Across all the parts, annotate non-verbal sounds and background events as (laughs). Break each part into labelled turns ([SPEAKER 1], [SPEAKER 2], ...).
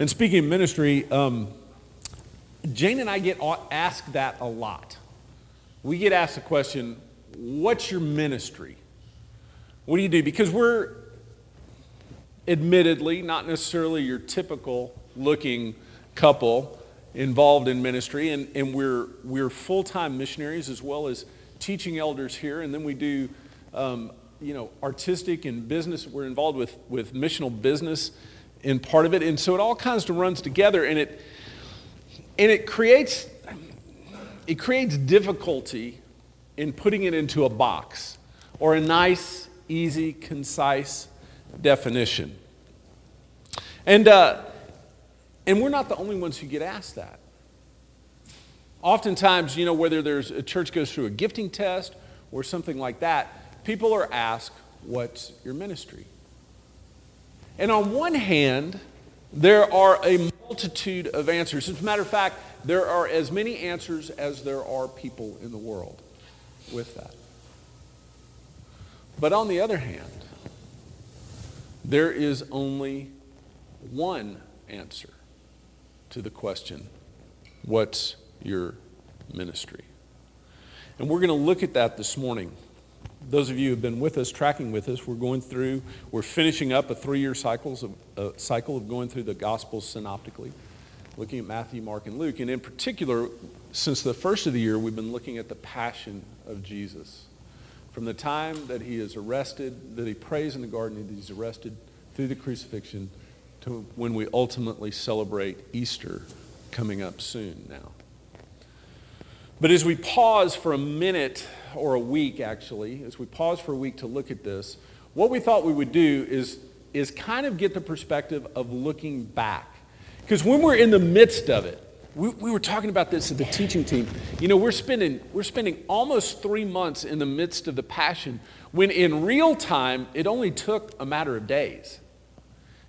[SPEAKER 1] And speaking of ministry, um, Jane and I get asked that a lot. We get asked the question, What's your ministry? What do you do? Because we're admittedly not necessarily your typical looking couple involved in ministry, and, and we're, we're full time missionaries as well as teaching elders here, and then we do. Um, you know, artistic and business. We're involved with, with missional business in part of it. And so it all kinds of runs together and it and it creates it creates difficulty in putting it into a box or a nice, easy, concise definition. And uh, and we're not the only ones who get asked that. Oftentimes, you know, whether there's a church goes through a gifting test or something like that, people are asked, What's your ministry? And on one hand, there are a multitude of answers. As a matter of fact, there are as many answers as there are people in the world with that. But on the other hand, there is only one answer to the question what's your ministry? And we're going to look at that this morning. Those of you who have been with us, tracking with us, we're going through, we're finishing up a three year cycles a uh, cycle of going through the Gospels synoptically, looking at Matthew, Mark, and Luke. And in particular, since the first of the year, we've been looking at the passion of Jesus. From the time that he is arrested, that he prays in the garden, that he's arrested through the crucifixion, to when we ultimately celebrate Easter coming up soon now. But as we pause for a minute or a week, actually, as we pause for a week to look at this, what we thought we would do is, is kind of get the perspective of looking back. Because when we're in the midst of it, we, we were talking about this at the teaching team. You know, we're spending, we're spending almost three months in the midst of the passion when in real time it only took a matter of days.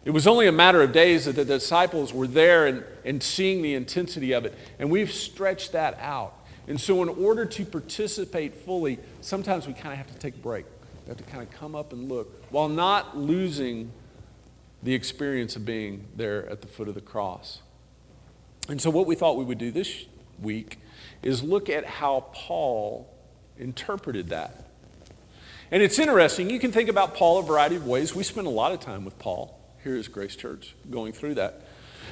[SPEAKER 1] It was only a matter of days that the disciples were there and, and seeing the intensity of it. And we've stretched that out. And so, in order to participate fully, sometimes we kind of have to take a break. We have to kind of come up and look while not losing the experience of being there at the foot of the cross. And so, what we thought we would do this week is look at how Paul interpreted that. And it's interesting. You can think about Paul a variety of ways. We spent a lot of time with Paul here at Grace Church going through that.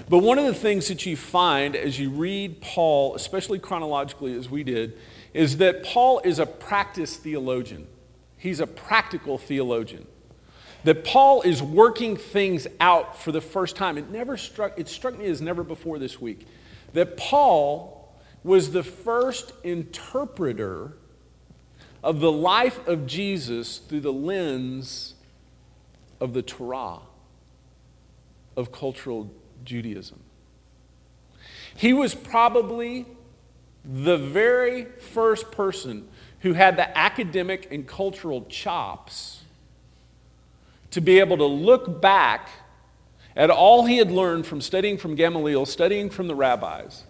[SPEAKER 1] But one of the things that you find as you read Paul, especially chronologically as we did, is that Paul is a practice theologian. He's a practical theologian. That Paul is working things out for the first time. It never struck, it struck me as never before this week. That Paul was the first interpreter of the life of Jesus through the lens of the Torah, of cultural Judaism. He was probably the very first person who had the academic and cultural chops to be able to look back at all he had learned from studying from Gamaliel, studying from the rabbis,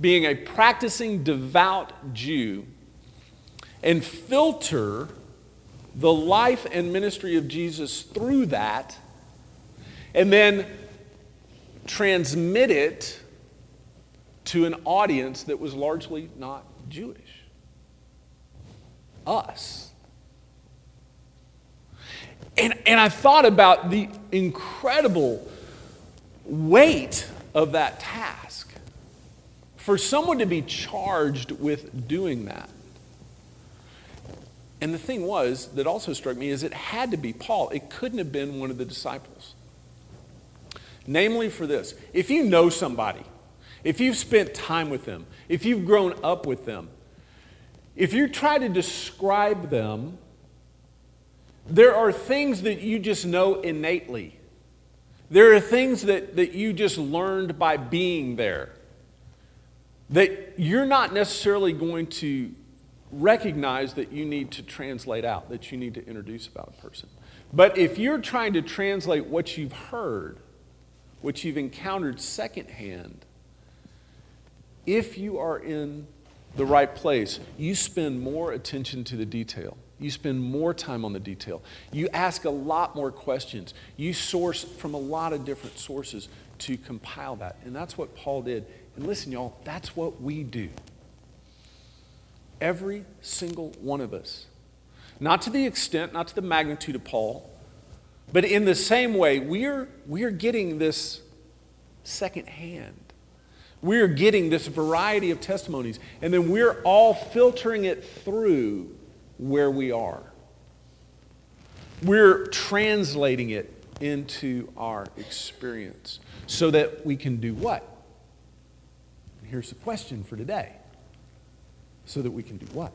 [SPEAKER 1] being a practicing devout Jew, and filter the life and ministry of Jesus through that, and then transmit it to an audience that was largely not Jewish. Us. And, and I thought about the incredible weight of that task. For someone to be charged with doing that. And the thing was that also struck me is it had to be Paul. It couldn't have been one of the disciples. Namely, for this if you know somebody, if you've spent time with them, if you've grown up with them, if you try to describe them, there are things that you just know innately. There are things that, that you just learned by being there that you're not necessarily going to recognize that you need to translate out, that you need to introduce about a person. But if you're trying to translate what you've heard, which you've encountered secondhand, if you are in the right place, you spend more attention to the detail. You spend more time on the detail. You ask a lot more questions. You source from a lot of different sources. to compile that. And that's what Paul did. And listen, y'all, that's what we do. Every single one of us. Not to the extent, not to the magnitude of Paul, but in the same way, we're, we're getting this secondhand. We're getting this variety of testimonies, and then we're all filtering it through where we are. We're translating it into our experience so that we can do what? Here's the question for today. So that we can do what?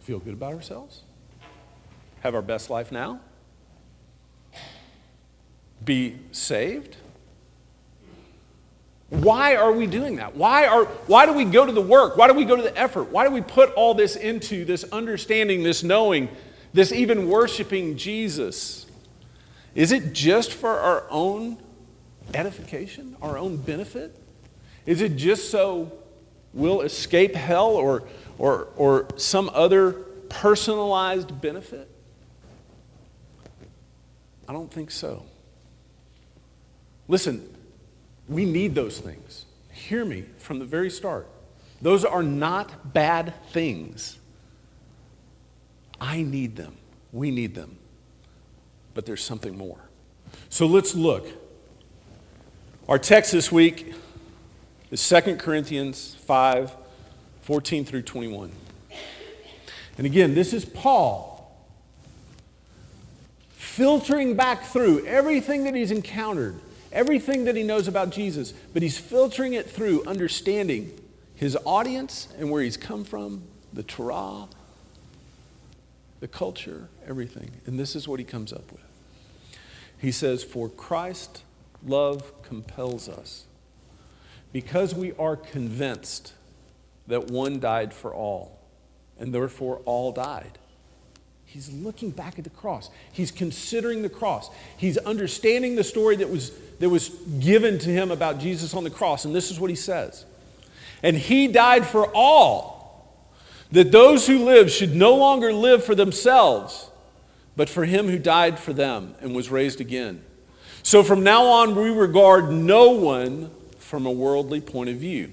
[SPEAKER 1] Feel good about ourselves? Have our best life now? Be saved? Why are we doing that? Why, are, why do we go to the work? Why do we go to the effort? Why do we put all this into this understanding, this knowing, this even worshiping Jesus? Is it just for our own edification, our own benefit? Is it just so we'll escape hell or, or, or some other personalized benefit? I don't think so. Listen, we need those things. Hear me from the very start. Those are not bad things. I need them. We need them. But there's something more. So let's look. Our text this week is 2 Corinthians 5 14 through 21. And again, this is Paul filtering back through everything that he's encountered everything that he knows about Jesus, but he's filtering it through understanding his audience and where he's come from, the Torah, the culture, everything. And this is what he comes up with. He says, For Christ love compels us, because we are convinced that one died for all, and therefore all died. He's looking back at the cross. He's considering the cross. He's understanding the story that was, that was given to him about Jesus on the cross. And this is what he says And he died for all, that those who live should no longer live for themselves, but for him who died for them and was raised again. So from now on, we regard no one from a worldly point of view.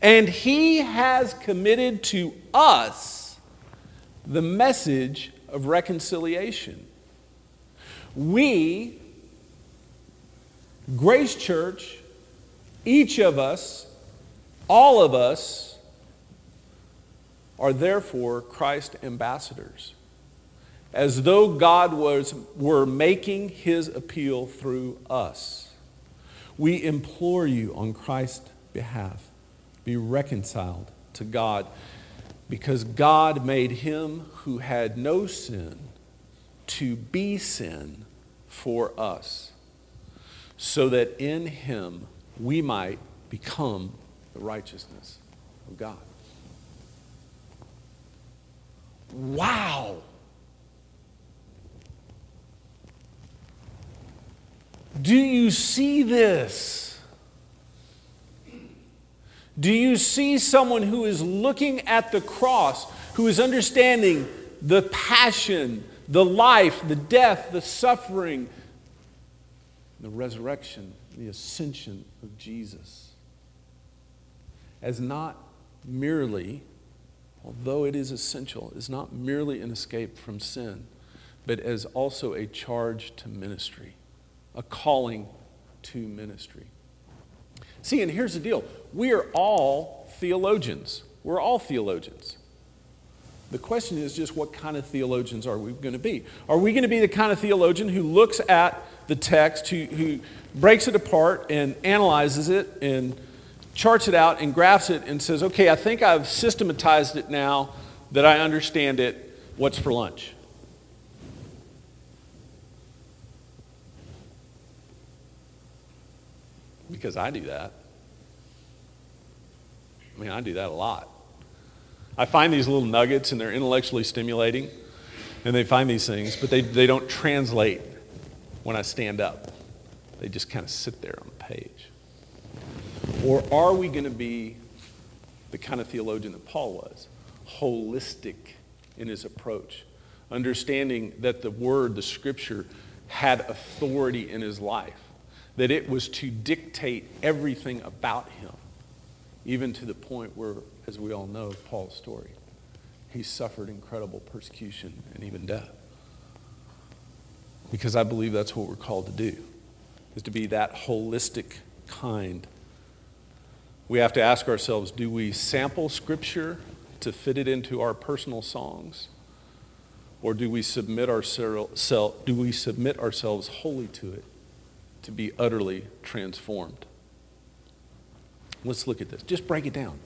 [SPEAKER 1] And he has committed to us the message of reconciliation. We, Grace Church, each of us, all of us, are therefore Christ ambassadors, as though God was, were making his appeal through us. We implore you on Christ's behalf be reconciled to God because God made him who had no sin to be sin for us, so that in him we might become the righteousness of God. Wow! Do you see this? Do you see someone who is looking at the cross, who is understanding the passion, the life, the death, the suffering, the resurrection, the ascension of Jesus as not merely, although it is essential, is not merely an escape from sin, but as also a charge to ministry, a calling to ministry. See, and here's the deal we are all theologians. We're all theologians. The question is just what kind of theologians are we going to be? Are we going to be the kind of theologian who looks at the text, who, who breaks it apart and analyzes it and charts it out and graphs it and says, okay, I think I've systematized it now that I understand it. What's for lunch? Because I do that. I mean, I do that a lot. I find these little nuggets and they're intellectually stimulating, and they find these things, but they, they don't translate when I stand up. They just kind of sit there on the page. Or are we going to be the kind of theologian that Paul was? Holistic in his approach, understanding that the word, the scripture, had authority in his life, that it was to dictate everything about him, even to the point where, as we all know, Paul's story, he suffered incredible persecution and even death. Because I believe that's what we're called to do, is to be that holistic kind. We have to ask ourselves do we sample Scripture to fit it into our personal songs? Or do we submit, ourselves, do we submit ourselves wholly to it to be utterly transformed? Let's look at this. Just break it down.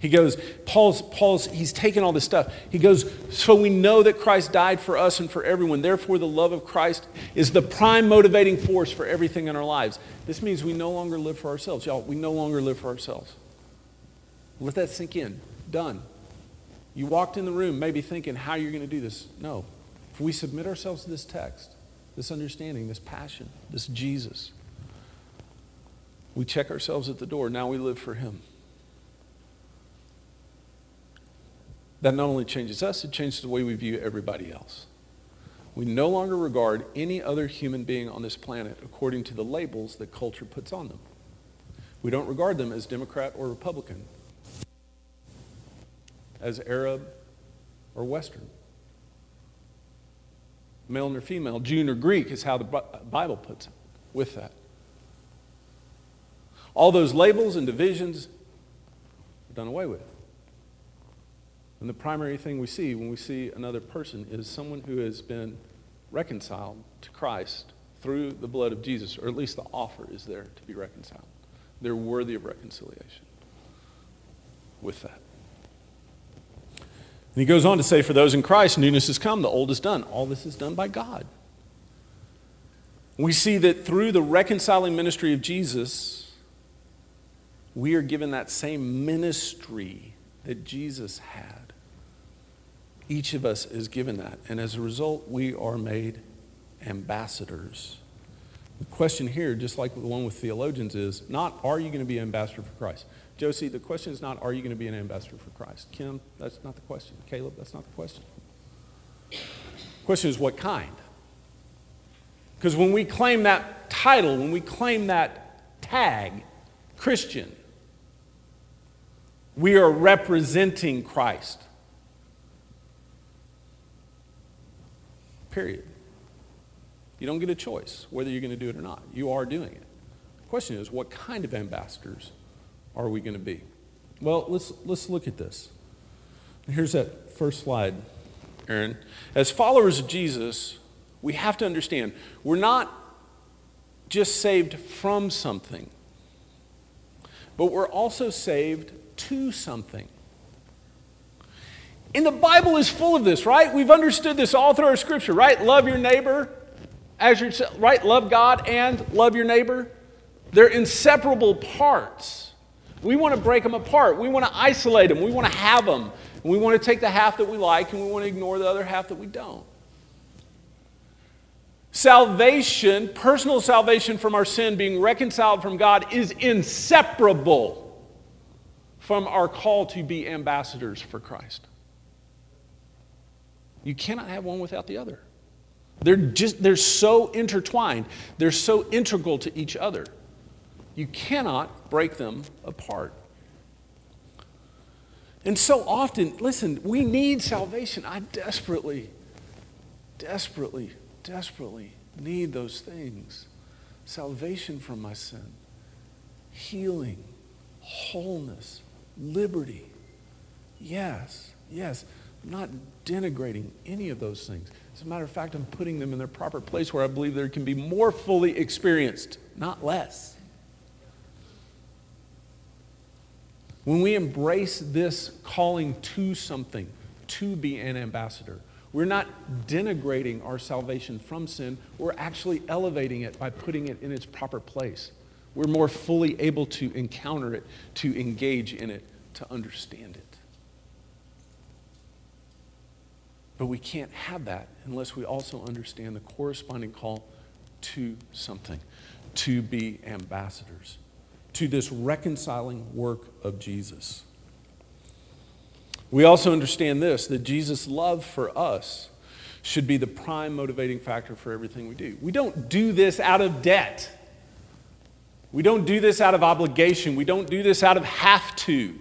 [SPEAKER 1] He goes, Paul's, Paul's, he's taken all this stuff. He goes, so we know that Christ died for us and for everyone. Therefore, the love of Christ is the prime motivating force for everything in our lives. This means we no longer live for ourselves. Y'all, we no longer live for ourselves. Let that sink in. Done. You walked in the room maybe thinking how you're going to do this. No. If we submit ourselves to this text, this understanding, this passion, this Jesus, we check ourselves at the door. Now we live for Him. That not only changes us, it changes the way we view everybody else. We no longer regard any other human being on this planet according to the labels that culture puts on them. We don't regard them as Democrat or Republican as Arab or Western. Male or female, Jew or Greek is how the Bible puts it with that. All those labels and divisions are done away with. And the primary thing we see when we see another person is someone who has been reconciled to Christ through the blood of Jesus, or at least the offer is there to be reconciled. They're worthy of reconciliation with that. And he goes on to say, For those in Christ, newness has come, the old is done. All this is done by God. We see that through the reconciling ministry of Jesus, we are given that same ministry that Jesus had. Each of us is given that. And as a result, we are made ambassadors. The question here, just like the one with theologians, is not are you going to be an ambassador for Christ? Josie, the question is not, are you going to be an ambassador for Christ? Kim, that's not the question. Caleb, that's not the question. The question is, what kind? Because when we claim that title, when we claim that tag, Christian, we are representing Christ. Period. You don't get a choice whether you're going to do it or not. You are doing it. The question is, what kind of ambassadors are we going to be? Well, let's, let's look at this. Here's that first slide, Aaron. As followers of Jesus, we have to understand we're not just saved from something, but we're also saved to something. And the Bible is full of this, right? We've understood this all through our scripture, right? Love your neighbor as yourself, right? Love God and love your neighbor. They're inseparable parts. We want to break them apart. We want to isolate them. We want to have them. And we want to take the half that we like and we want to ignore the other half that we don't. Salvation, personal salvation from our sin, being reconciled from God, is inseparable from our call to be ambassadors for Christ. You cannot have one without the other. They're just they're so intertwined. They're so integral to each other. You cannot break them apart. And so often, listen, we need salvation. I desperately, desperately, desperately need those things salvation from my sin, healing, wholeness, liberty. Yes, yes. I'm not denigrating any of those things. As a matter of fact, I'm putting them in their proper place where I believe they can be more fully experienced, not less. When we embrace this calling to something, to be an ambassador, we're not denigrating our salvation from sin, we're actually elevating it by putting it in its proper place. We're more fully able to encounter it, to engage in it, to understand it. But we can't have that unless we also understand the corresponding call to something, to be ambassadors, to this reconciling work of Jesus. We also understand this that Jesus' love for us should be the prime motivating factor for everything we do. We don't do this out of debt. We don't do this out of obligation. We don't do this out of have to.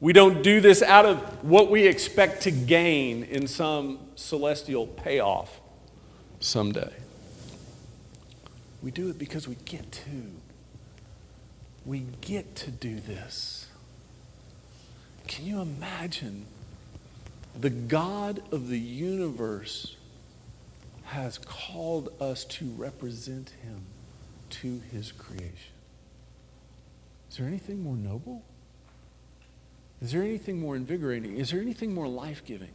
[SPEAKER 1] We don't do this out of what we expect to gain in some celestial payoff someday. We do it because we get to. We get to do this. Can you imagine the God of the universe has called us to represent him to his creation? Is there anything more noble? Is there anything more invigorating? Is there anything more life giving?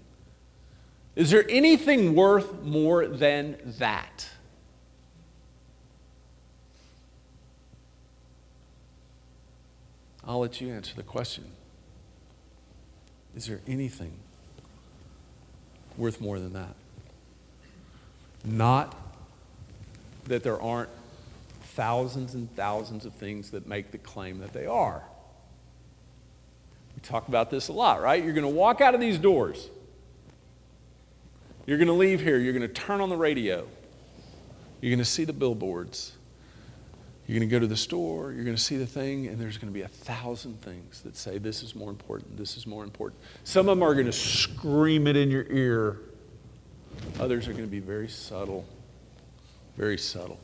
[SPEAKER 1] Is there anything worth more than that? I'll let you answer the question. Is there anything worth more than that? Not that there aren't thousands and thousands of things that make the claim that they are. We talk about this a lot, right? You're going to walk out of these doors. You're going to leave here. You're going to turn on the radio. You're going to see the billboards. You're going to go to the store, you're going to see the thing, and there's going to be a thousand things that say, This is more important, this is more important. Some of them are going to scream it in your ear, others are going to be very subtle, very subtle.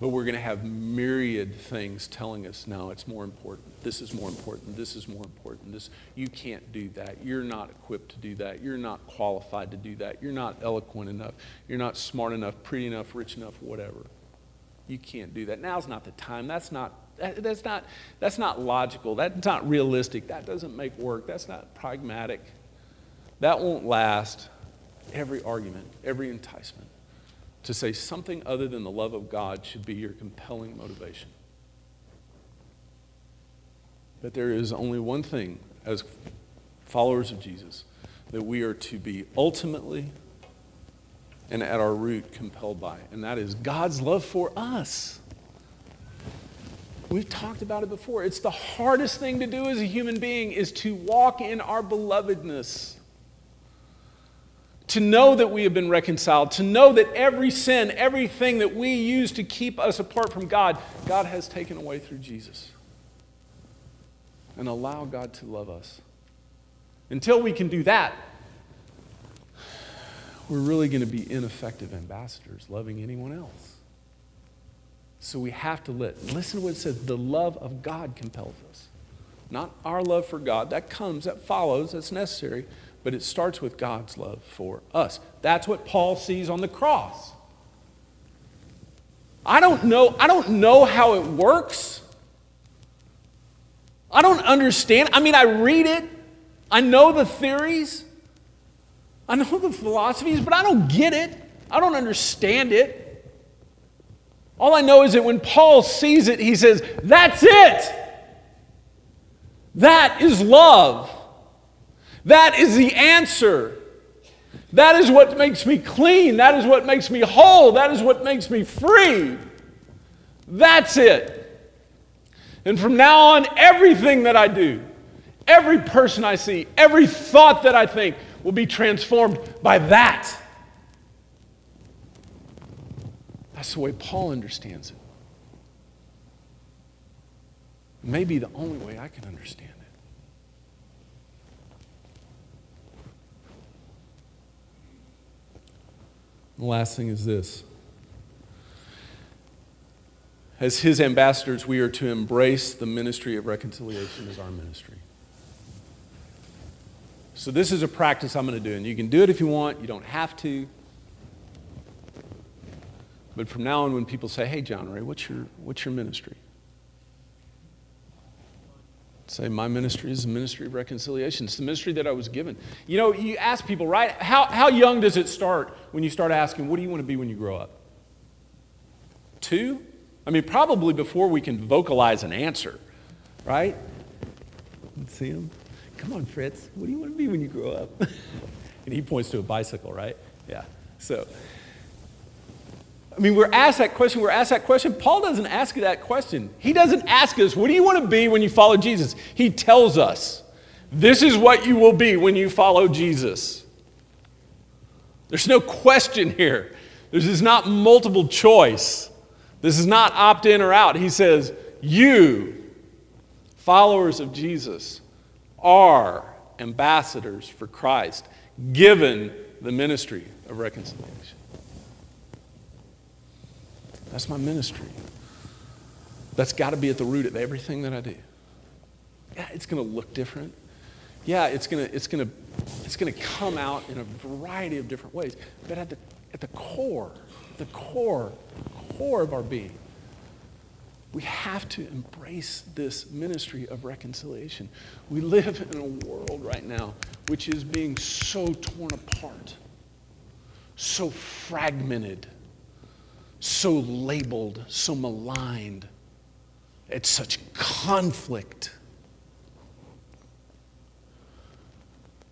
[SPEAKER 1] But we're going to have myriad things telling us, no, it's more important. This is more important. This is more important. This you can't do that. You're not equipped to do that. You're not qualified to do that. You're not eloquent enough. You're not smart enough, pretty enough, rich enough, whatever. You can't do that. Now's not the time. That's not, that, that's not, that's not logical. That's not realistic. That doesn't make work. That's not pragmatic. That won't last. Every argument, every enticement to say something other than the love of God should be your compelling motivation. But there is only one thing as followers of Jesus that we are to be ultimately and at our root compelled by, and that is God's love for us. We've talked about it before. It's the hardest thing to do as a human being is to walk in our belovedness. To know that we have been reconciled, to know that every sin, everything that we use to keep us apart from God, God has taken away through Jesus. And allow God to love us. Until we can do that, we're really going to be ineffective ambassadors loving anyone else. So we have to let, listen to what it says the love of God compels us. Not our love for God. That comes, that follows, that's necessary, but it starts with God's love for us. That's what Paul sees on the cross. I don't know, I don't know how it works. I don't understand. I mean, I read it, I know the theories, I know the philosophies, but I don't get it. I don't understand it. All I know is that when Paul sees it, he says, That's it. That is love. That is the answer. That is what makes me clean. That is what makes me whole. That is what makes me free. That's it. And from now on, everything that I do, every person I see, every thought that I think, will be transformed by that. That's the way Paul understands it. Maybe the only way I can understand it. The last thing is this. As his ambassadors, we are to embrace the ministry of reconciliation as our ministry. So, this is a practice I'm going to do, and you can do it if you want, you don't have to. But from now on, when people say, Hey, John Ray, what's your, what's your ministry? Say, My ministry is the ministry of reconciliation. It's the ministry that I was given. You know, you ask people, right? How, how young does it start when you start asking, What do you want to be when you grow up? Two? I mean, probably before we can vocalize an answer, right? Let's see him. Come on, Fritz. What do you want to be when you grow up? (laughs) and he points to a bicycle, right? Yeah. So, I mean, we're asked that question. We're asked that question. Paul doesn't ask you that question. He doesn't ask us, What do you want to be when you follow Jesus? He tells us, This is what you will be when you follow Jesus. There's no question here. This is not multiple choice. This is not opt in or out. He says, You, followers of Jesus, are ambassadors for Christ, given the ministry of reconciliation. That's my ministry. That's got to be at the root of everything that I do. Yeah, it's going to look different. Yeah, it's going to, it's going to, it's going to come out in a variety of different ways. But at the, at the core, the core, core of our being, we have to embrace this ministry of reconciliation. We live in a world right now which is being so torn apart, so fragmented, so labeled, so maligned. It's such conflict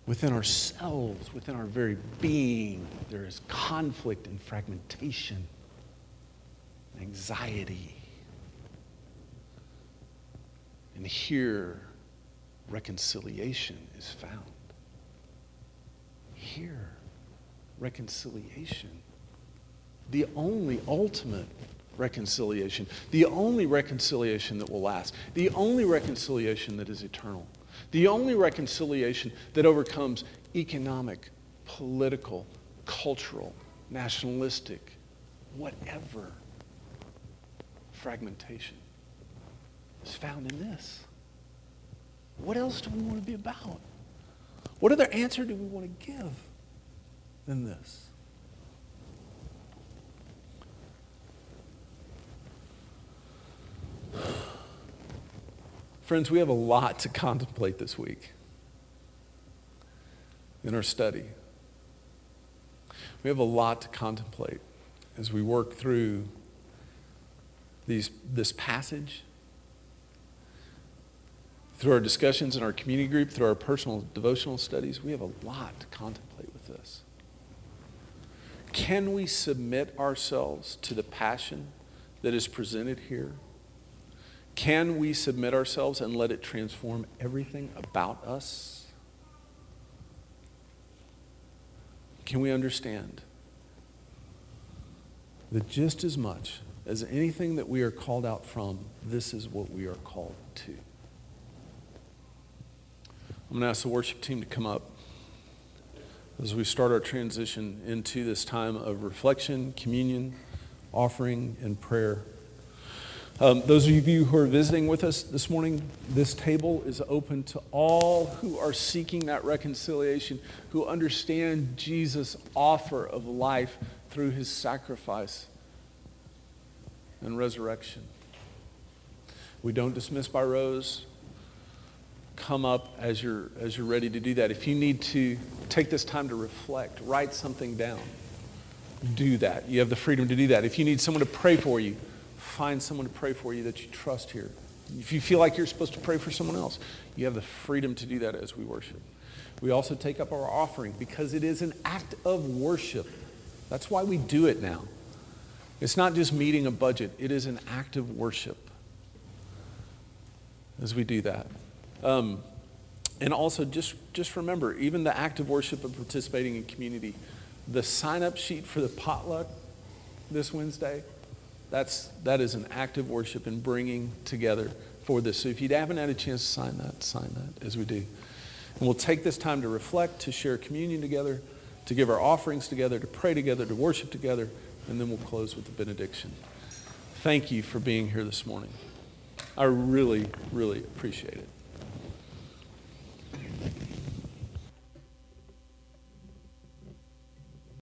[SPEAKER 1] within ourselves, within our very being. There is conflict and fragmentation, anxiety. And here, reconciliation is found. Here, reconciliation. The only ultimate reconciliation, the only reconciliation that will last, the only reconciliation that is eternal, the only reconciliation that overcomes economic, political, cultural, nationalistic, whatever fragmentation is found in this. What else do we want to be about? What other answer do we want to give than this? (sighs) Friends, we have a lot to contemplate this week in our study. We have a lot to contemplate as we work through these, this passage through our discussions in our community group, through our personal devotional studies, we have a lot to contemplate with this. Can we submit ourselves to the passion that is presented here? Can we submit ourselves and let it transform everything about us? Can we understand that just as much as anything that we are called out from, this is what we are called to? I'm going to ask the worship team to come up as we start our transition into this time of reflection, communion, offering, and prayer. Um, those of you who are visiting with us this morning, this table is open to all who are seeking that reconciliation, who understand Jesus' offer of life through his sacrifice and resurrection. We don't dismiss by rows come up as you're, as you're ready to do that. If you need to take this time to reflect, write something down, do that. You have the freedom to do that. If you need someone to pray for you, find someone to pray for you that you trust here. If you feel like you're supposed to pray for someone else, you have the freedom to do that as we worship. We also take up our offering because it is an act of worship. That's why we do it now. It's not just meeting a budget, it is an act of worship as we do that. Um, and also, just, just remember, even the act of worship of participating in community, the sign up sheet for the potluck this Wednesday, that's, that is an act of worship and bringing together for this. So if you haven't had a chance to sign that, sign that as we do. And we'll take this time to reflect, to share communion together, to give our offerings together, to pray together, to worship together, and then we'll close with the benediction. Thank you for being here this morning. I really, really appreciate it.